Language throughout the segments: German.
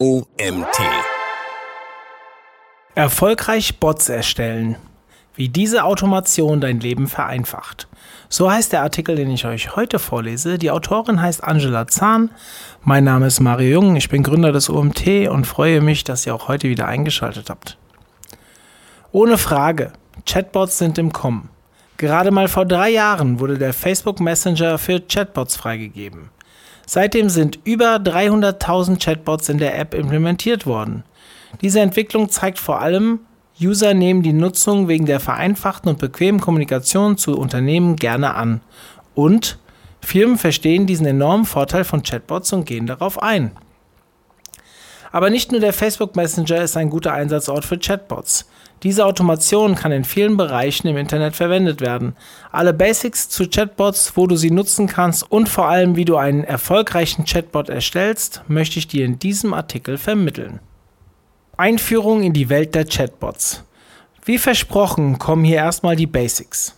OMT. Erfolgreich Bots erstellen. Wie diese Automation dein Leben vereinfacht. So heißt der Artikel, den ich euch heute vorlese. Die Autorin heißt Angela Zahn. Mein Name ist Mario Jung. Ich bin Gründer des OMT und freue mich, dass ihr auch heute wieder eingeschaltet habt. Ohne Frage. Chatbots sind im Kommen. Gerade mal vor drei Jahren wurde der Facebook Messenger für Chatbots freigegeben. Seitdem sind über 300.000 Chatbots in der App implementiert worden. Diese Entwicklung zeigt vor allem, User nehmen die Nutzung wegen der vereinfachten und bequemen Kommunikation zu Unternehmen gerne an. Und Firmen verstehen diesen enormen Vorteil von Chatbots und gehen darauf ein. Aber nicht nur der Facebook Messenger ist ein guter Einsatzort für Chatbots. Diese Automation kann in vielen Bereichen im Internet verwendet werden. Alle Basics zu Chatbots, wo du sie nutzen kannst und vor allem, wie du einen erfolgreichen Chatbot erstellst, möchte ich dir in diesem Artikel vermitteln. Einführung in die Welt der Chatbots. Wie versprochen kommen hier erstmal die Basics.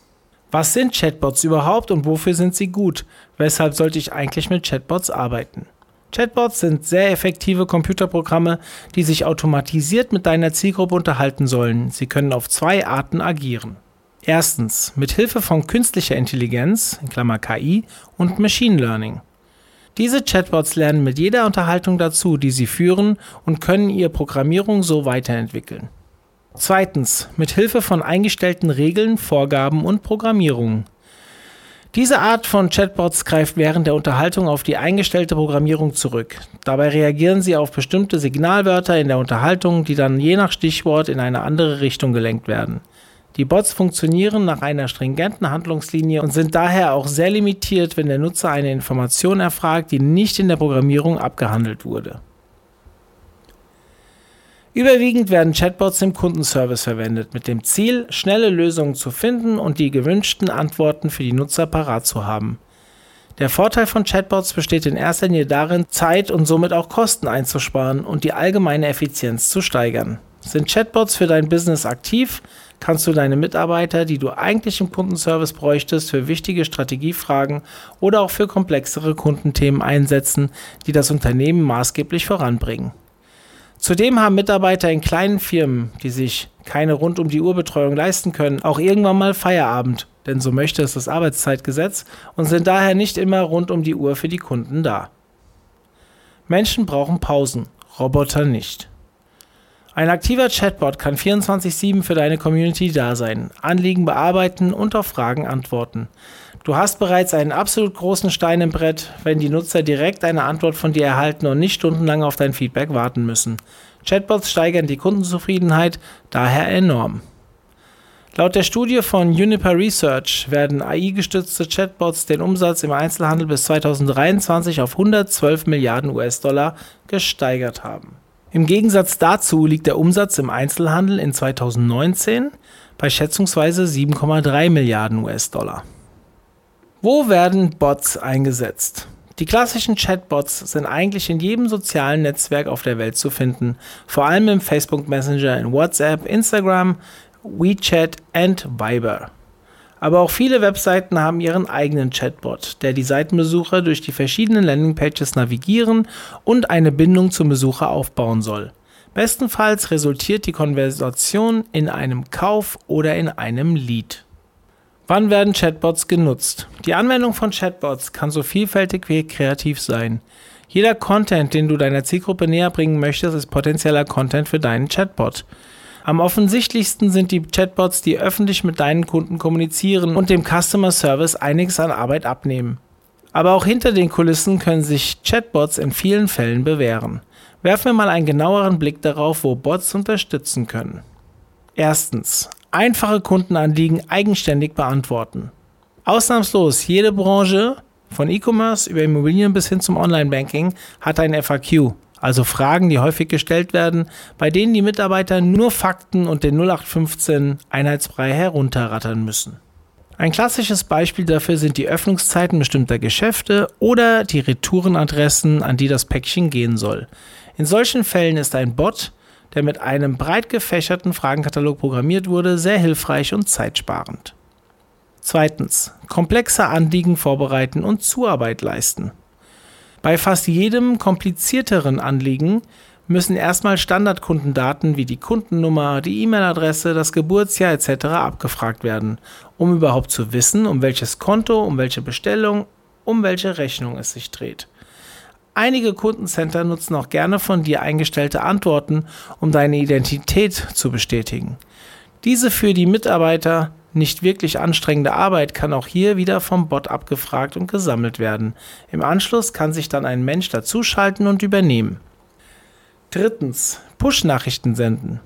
Was sind Chatbots überhaupt und wofür sind sie gut? Weshalb sollte ich eigentlich mit Chatbots arbeiten? Chatbots sind sehr effektive Computerprogramme, die sich automatisiert mit deiner Zielgruppe unterhalten sollen. Sie können auf zwei Arten agieren. Erstens mit Hilfe von künstlicher Intelligenz in Klammer (KI) und Machine Learning. Diese Chatbots lernen mit jeder Unterhaltung dazu, die sie führen und können ihre Programmierung so weiterentwickeln. Zweitens mit Hilfe von eingestellten Regeln, Vorgaben und Programmierungen. Diese Art von Chatbots greift während der Unterhaltung auf die eingestellte Programmierung zurück. Dabei reagieren sie auf bestimmte Signalwörter in der Unterhaltung, die dann je nach Stichwort in eine andere Richtung gelenkt werden. Die Bots funktionieren nach einer stringenten Handlungslinie und sind daher auch sehr limitiert, wenn der Nutzer eine Information erfragt, die nicht in der Programmierung abgehandelt wurde. Überwiegend werden Chatbots im Kundenservice verwendet, mit dem Ziel, schnelle Lösungen zu finden und die gewünschten Antworten für die Nutzer parat zu haben. Der Vorteil von Chatbots besteht in erster Linie darin, Zeit und somit auch Kosten einzusparen und die allgemeine Effizienz zu steigern. Sind Chatbots für dein Business aktiv, kannst du deine Mitarbeiter, die du eigentlich im Kundenservice bräuchtest, für wichtige Strategiefragen oder auch für komplexere Kundenthemen einsetzen, die das Unternehmen maßgeblich voranbringen. Zudem haben Mitarbeiter in kleinen Firmen, die sich keine rund um die Uhr Betreuung leisten können, auch irgendwann mal Feierabend, denn so möchte es das Arbeitszeitgesetz und sind daher nicht immer rund um die Uhr für die Kunden da. Menschen brauchen Pausen, Roboter nicht. Ein aktiver Chatbot kann 24/7 für deine Community da sein, Anliegen bearbeiten und auf Fragen antworten. Du hast bereits einen absolut großen Stein im Brett, wenn die Nutzer direkt eine Antwort von dir erhalten und nicht stundenlang auf dein Feedback warten müssen. Chatbots steigern die Kundenzufriedenheit daher enorm. Laut der Studie von Uniper Research werden AI-gestützte Chatbots den Umsatz im Einzelhandel bis 2023 auf 112 Milliarden US-Dollar gesteigert haben. Im Gegensatz dazu liegt der Umsatz im Einzelhandel in 2019 bei schätzungsweise 7,3 Milliarden US-Dollar. Wo werden Bots eingesetzt? Die klassischen Chatbots sind eigentlich in jedem sozialen Netzwerk auf der Welt zu finden, vor allem im Facebook Messenger, in WhatsApp, Instagram, WeChat und Viber. Aber auch viele Webseiten haben ihren eigenen Chatbot, der die Seitenbesucher durch die verschiedenen Landingpages navigieren und eine Bindung zum Besucher aufbauen soll. Bestenfalls resultiert die Konversation in einem Kauf oder in einem Lead. Wann werden Chatbots genutzt? Die Anwendung von Chatbots kann so vielfältig wie kreativ sein. Jeder Content, den du deiner Zielgruppe näher bringen möchtest, ist potenzieller Content für deinen Chatbot. Am offensichtlichsten sind die Chatbots, die öffentlich mit deinen Kunden kommunizieren und dem Customer Service einiges an Arbeit abnehmen. Aber auch hinter den Kulissen können sich Chatbots in vielen Fällen bewähren. Werfen wir mal einen genaueren Blick darauf, wo Bots unterstützen können. Erstens einfache Kundenanliegen eigenständig beantworten. Ausnahmslos jede Branche, von E-Commerce über Immobilien bis hin zum Online-Banking, hat ein FAQ, also Fragen, die häufig gestellt werden, bei denen die Mitarbeiter nur Fakten und den 0815 Einheitsbrei herunterrattern müssen. Ein klassisches Beispiel dafür sind die Öffnungszeiten bestimmter Geschäfte oder die Retourenadressen, an die das Päckchen gehen soll. In solchen Fällen ist ein Bot, der mit einem breit gefächerten Fragenkatalog programmiert wurde, sehr hilfreich und zeitsparend. Zweitens, komplexe Anliegen vorbereiten und Zuarbeit leisten. Bei fast jedem komplizierteren Anliegen müssen erstmal Standardkundendaten wie die Kundennummer, die E-Mail-Adresse, das Geburtsjahr etc. abgefragt werden, um überhaupt zu wissen, um welches Konto, um welche Bestellung, um welche Rechnung es sich dreht. Einige Kundencenter nutzen auch gerne von dir eingestellte Antworten, um deine Identität zu bestätigen. Diese für die Mitarbeiter nicht wirklich anstrengende Arbeit kann auch hier wieder vom Bot abgefragt und gesammelt werden. Im Anschluss kann sich dann ein Mensch dazuschalten und übernehmen. Drittens, Push-Nachrichten senden.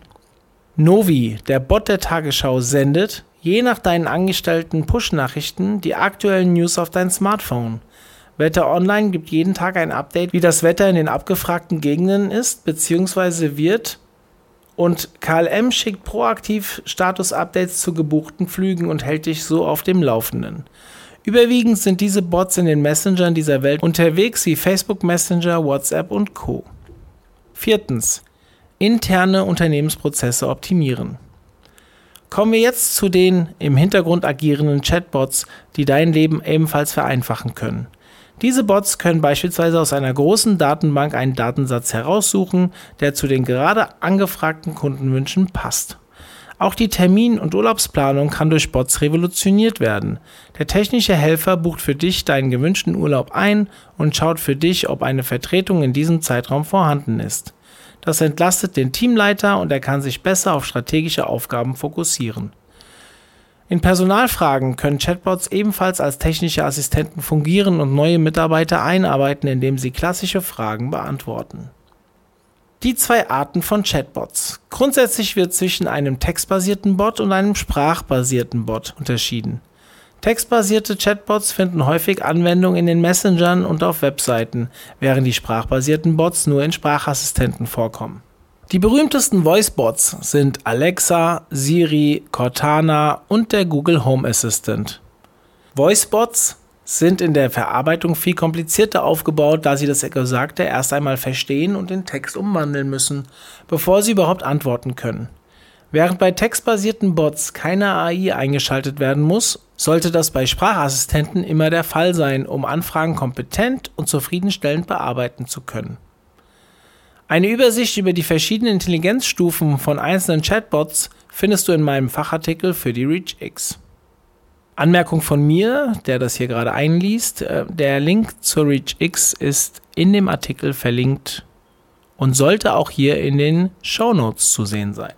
Novi, der Bot der Tagesschau, sendet, je nach deinen angestellten Push-Nachrichten, die aktuellen News auf dein Smartphone. Wetter Online gibt jeden Tag ein Update, wie das Wetter in den abgefragten Gegenden ist bzw. wird und KLM schickt proaktiv Status-Updates zu gebuchten Flügen und hält dich so auf dem Laufenden. Überwiegend sind diese Bots in den Messengern dieser Welt unterwegs wie Facebook Messenger, WhatsApp und Co. Viertens. Interne Unternehmensprozesse optimieren. Kommen wir jetzt zu den im Hintergrund agierenden Chatbots, die dein Leben ebenfalls vereinfachen können. Diese Bots können beispielsweise aus einer großen Datenbank einen Datensatz heraussuchen, der zu den gerade angefragten Kundenwünschen passt. Auch die Termin- und Urlaubsplanung kann durch Bots revolutioniert werden. Der technische Helfer bucht für dich deinen gewünschten Urlaub ein und schaut für dich, ob eine Vertretung in diesem Zeitraum vorhanden ist. Das entlastet den Teamleiter und er kann sich besser auf strategische Aufgaben fokussieren. In Personalfragen können Chatbots ebenfalls als technische Assistenten fungieren und neue Mitarbeiter einarbeiten, indem sie klassische Fragen beantworten. Die zwei Arten von Chatbots. Grundsätzlich wird zwischen einem textbasierten Bot und einem sprachbasierten Bot unterschieden. Textbasierte Chatbots finden häufig Anwendung in den Messengern und auf Webseiten, während die sprachbasierten Bots nur in Sprachassistenten vorkommen. Die berühmtesten Voicebots sind Alexa, Siri, Cortana und der Google Home Assistant. Voicebots sind in der Verarbeitung viel komplizierter aufgebaut, da sie das Gesagte erst einmal verstehen und den Text umwandeln müssen, bevor sie überhaupt antworten können. Während bei textbasierten Bots keine AI eingeschaltet werden muss, sollte das bei Sprachassistenten immer der Fall sein, um Anfragen kompetent und zufriedenstellend bearbeiten zu können. Eine Übersicht über die verschiedenen Intelligenzstufen von einzelnen Chatbots findest du in meinem Fachartikel für die ReachX. Anmerkung von mir, der das hier gerade einliest, äh, der Link zur ReachX ist in dem Artikel verlinkt und sollte auch hier in den Show Notes zu sehen sein.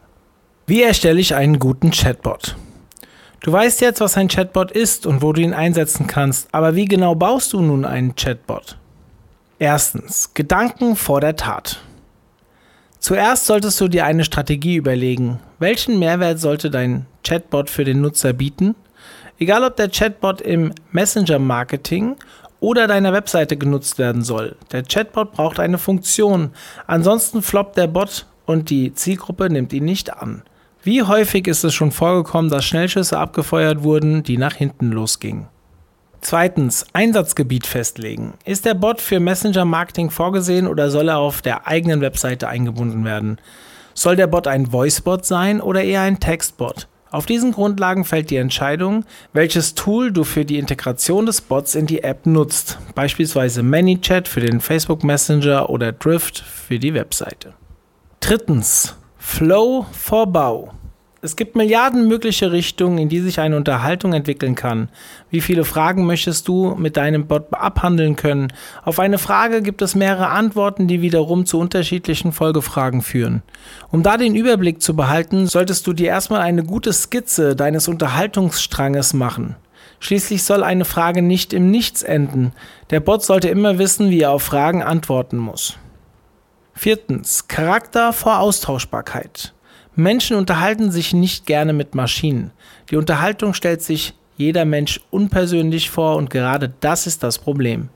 Wie erstelle ich einen guten Chatbot? Du weißt jetzt, was ein Chatbot ist und wo du ihn einsetzen kannst, aber wie genau baust du nun einen Chatbot? Erstens, Gedanken vor der Tat. Zuerst solltest du dir eine Strategie überlegen. Welchen Mehrwert sollte dein Chatbot für den Nutzer bieten? Egal ob der Chatbot im Messenger-Marketing oder deiner Webseite genutzt werden soll. Der Chatbot braucht eine Funktion. Ansonsten floppt der Bot und die Zielgruppe nimmt ihn nicht an. Wie häufig ist es schon vorgekommen, dass Schnellschüsse abgefeuert wurden, die nach hinten losgingen? Zweitens, Einsatzgebiet festlegen. Ist der Bot für Messenger-Marketing vorgesehen oder soll er auf der eigenen Webseite eingebunden werden? Soll der Bot ein Voicebot sein oder eher ein Textbot? Auf diesen Grundlagen fällt die Entscheidung, welches Tool du für die Integration des Bots in die App nutzt, beispielsweise ManyChat für den Facebook Messenger oder Drift für die Webseite. Drittens, Flow for Bau. Es gibt Milliarden mögliche Richtungen, in die sich eine Unterhaltung entwickeln kann. Wie viele Fragen möchtest du mit deinem Bot abhandeln können? Auf eine Frage gibt es mehrere Antworten, die wiederum zu unterschiedlichen Folgefragen führen. Um da den Überblick zu behalten, solltest du dir erstmal eine gute Skizze deines Unterhaltungsstranges machen. Schließlich soll eine Frage nicht im Nichts enden. Der Bot sollte immer wissen, wie er auf Fragen antworten muss. Viertens. Charakter vor Austauschbarkeit. Menschen unterhalten sich nicht gerne mit Maschinen. Die Unterhaltung stellt sich jeder Mensch unpersönlich vor und gerade das ist das Problem.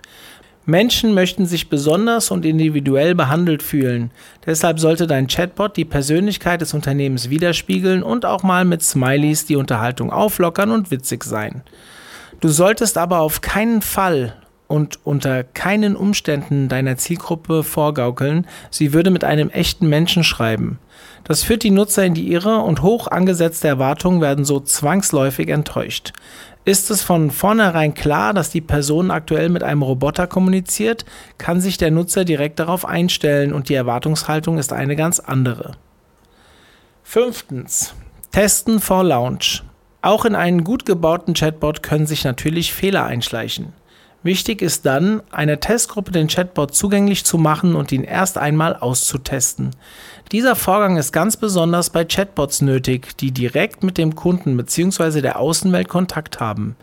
Menschen möchten sich besonders und individuell behandelt fühlen. Deshalb sollte dein Chatbot die Persönlichkeit des Unternehmens widerspiegeln und auch mal mit Smileys die Unterhaltung auflockern und witzig sein. Du solltest aber auf keinen Fall und unter keinen Umständen deiner Zielgruppe vorgaukeln, sie würde mit einem echten Menschen schreiben. Das führt die Nutzer in die Irre und hoch angesetzte Erwartungen werden so zwangsläufig enttäuscht. Ist es von vornherein klar, dass die Person aktuell mit einem Roboter kommuniziert, kann sich der Nutzer direkt darauf einstellen und die Erwartungshaltung ist eine ganz andere. Fünftens. Testen vor Launch. Auch in einen gut gebauten Chatbot können sich natürlich Fehler einschleichen. Wichtig ist dann, einer Testgruppe den Chatbot zugänglich zu machen und ihn erst einmal auszutesten. Dieser Vorgang ist ganz besonders bei Chatbots nötig, die direkt mit dem Kunden bzw. der Außenwelt Kontakt haben.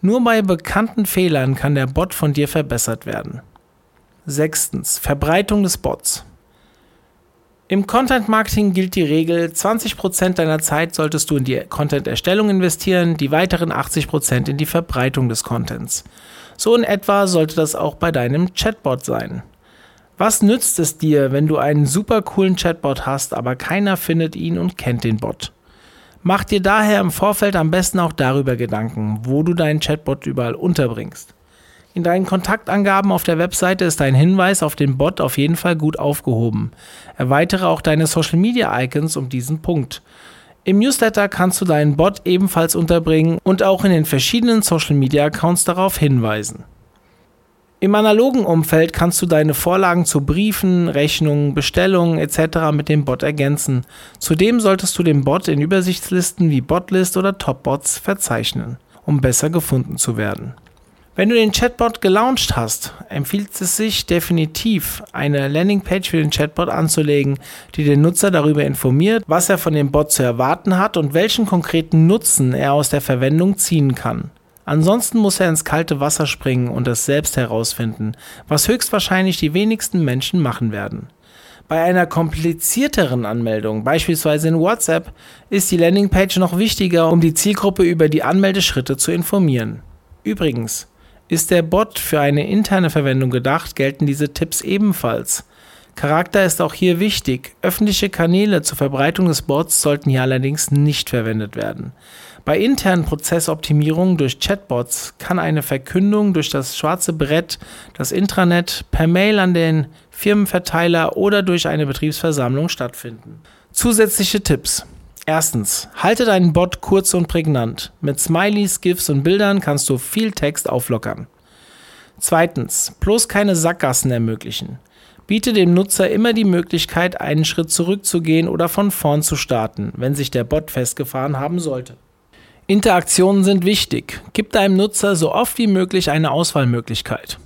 Nur bei bekannten Fehlern kann der Bot von dir verbessert werden. Sechstens. Verbreitung des Bots. Im Content Marketing gilt die Regel, 20% deiner Zeit solltest du in die Content-Erstellung investieren, die weiteren 80% in die Verbreitung des Contents. So in etwa sollte das auch bei deinem Chatbot sein. Was nützt es dir, wenn du einen super coolen Chatbot hast, aber keiner findet ihn und kennt den Bot? Mach dir daher im Vorfeld am besten auch darüber Gedanken, wo du deinen Chatbot überall unterbringst. In deinen Kontaktangaben auf der Webseite ist dein Hinweis auf den Bot auf jeden Fall gut aufgehoben. Erweitere auch deine Social Media Icons um diesen Punkt. Im Newsletter kannst du deinen Bot ebenfalls unterbringen und auch in den verschiedenen Social Media Accounts darauf hinweisen. Im analogen Umfeld kannst du deine Vorlagen zu Briefen, Rechnungen, Bestellungen etc. mit dem Bot ergänzen. Zudem solltest du den Bot in Übersichtslisten wie Botlist oder Topbots verzeichnen, um besser gefunden zu werden. Wenn du den Chatbot gelauncht hast, empfiehlt es sich definitiv, eine Landingpage für den Chatbot anzulegen, die den Nutzer darüber informiert, was er von dem Bot zu erwarten hat und welchen konkreten Nutzen er aus der Verwendung ziehen kann. Ansonsten muss er ins kalte Wasser springen und es selbst herausfinden, was höchstwahrscheinlich die wenigsten Menschen machen werden. Bei einer komplizierteren Anmeldung, beispielsweise in WhatsApp, ist die Landingpage noch wichtiger, um die Zielgruppe über die Anmeldeschritte zu informieren. Übrigens, ist der Bot für eine interne Verwendung gedacht, gelten diese Tipps ebenfalls. Charakter ist auch hier wichtig. Öffentliche Kanäle zur Verbreitung des Bots sollten hier allerdings nicht verwendet werden. Bei internen Prozessoptimierungen durch Chatbots kann eine Verkündung durch das schwarze Brett, das Intranet, per Mail an den Firmenverteiler oder durch eine Betriebsversammlung stattfinden. Zusätzliche Tipps. Erstens, halte deinen Bot kurz und prägnant. Mit Smileys, GIFs und Bildern kannst du viel Text auflockern. Zweitens, bloß keine Sackgassen ermöglichen. Biete dem Nutzer immer die Möglichkeit, einen Schritt zurückzugehen oder von vorn zu starten, wenn sich der Bot festgefahren haben sollte. Interaktionen sind wichtig. Gib deinem Nutzer so oft wie möglich eine Auswahlmöglichkeit.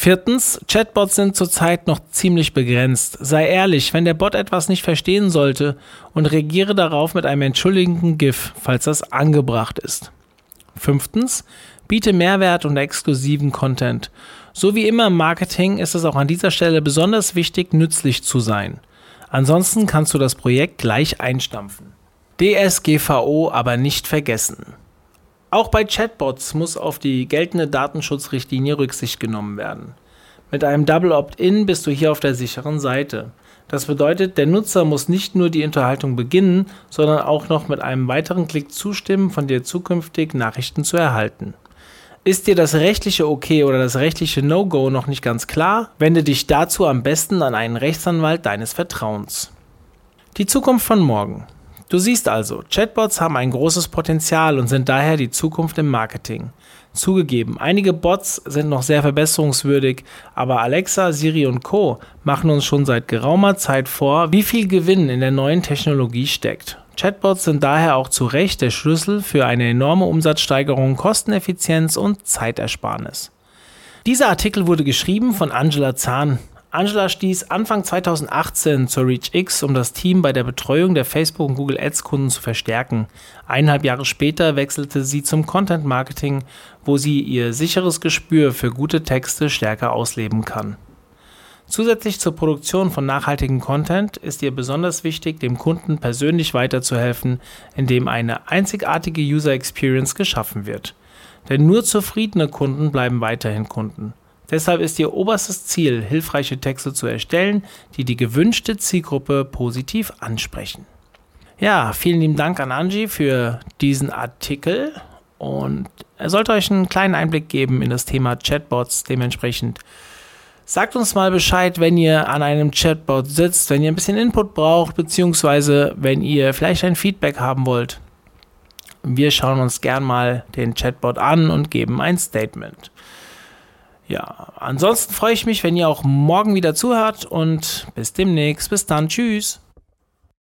Viertens, Chatbots sind zurzeit noch ziemlich begrenzt. Sei ehrlich, wenn der Bot etwas nicht verstehen sollte und reagiere darauf mit einem entschuldigenden GIF, falls das angebracht ist. Fünftens, biete Mehrwert und exklusiven Content. So wie immer im Marketing ist es auch an dieser Stelle besonders wichtig, nützlich zu sein. Ansonsten kannst du das Projekt gleich einstampfen. DSGVO aber nicht vergessen. Auch bei Chatbots muss auf die geltende Datenschutzrichtlinie Rücksicht genommen werden. Mit einem Double Opt-in bist du hier auf der sicheren Seite. Das bedeutet, der Nutzer muss nicht nur die Unterhaltung beginnen, sondern auch noch mit einem weiteren Klick zustimmen, von dir zukünftig Nachrichten zu erhalten. Ist dir das rechtliche Okay oder das rechtliche No-Go noch nicht ganz klar? Wende dich dazu am besten an einen Rechtsanwalt deines Vertrauens. Die Zukunft von morgen. Du siehst also, Chatbots haben ein großes Potenzial und sind daher die Zukunft im Marketing. Zugegeben, einige Bots sind noch sehr verbesserungswürdig, aber Alexa, Siri und Co machen uns schon seit geraumer Zeit vor, wie viel Gewinn in der neuen Technologie steckt. Chatbots sind daher auch zu Recht der Schlüssel für eine enorme Umsatzsteigerung, Kosteneffizienz und Zeitersparnis. Dieser Artikel wurde geschrieben von Angela Zahn, Angela stieß Anfang 2018 zur ReachX, um das Team bei der Betreuung der Facebook- und Google Ads-Kunden zu verstärken. Eineinhalb Jahre später wechselte sie zum Content Marketing, wo sie ihr sicheres Gespür für gute Texte stärker ausleben kann. Zusätzlich zur Produktion von nachhaltigem Content ist ihr besonders wichtig, dem Kunden persönlich weiterzuhelfen, indem eine einzigartige User Experience geschaffen wird. Denn nur zufriedene Kunden bleiben weiterhin Kunden. Deshalb ist Ihr oberstes Ziel, hilfreiche Texte zu erstellen, die die gewünschte Zielgruppe positiv ansprechen. Ja, vielen lieben Dank an Angie für diesen Artikel und er sollte euch einen kleinen Einblick geben in das Thema Chatbots. Dementsprechend sagt uns mal Bescheid, wenn ihr an einem Chatbot sitzt, wenn ihr ein bisschen Input braucht, beziehungsweise wenn ihr vielleicht ein Feedback haben wollt. Wir schauen uns gern mal den Chatbot an und geben ein Statement. Ja, ansonsten freue ich mich, wenn ihr auch morgen wieder zuhört und bis demnächst. Bis dann. Tschüss.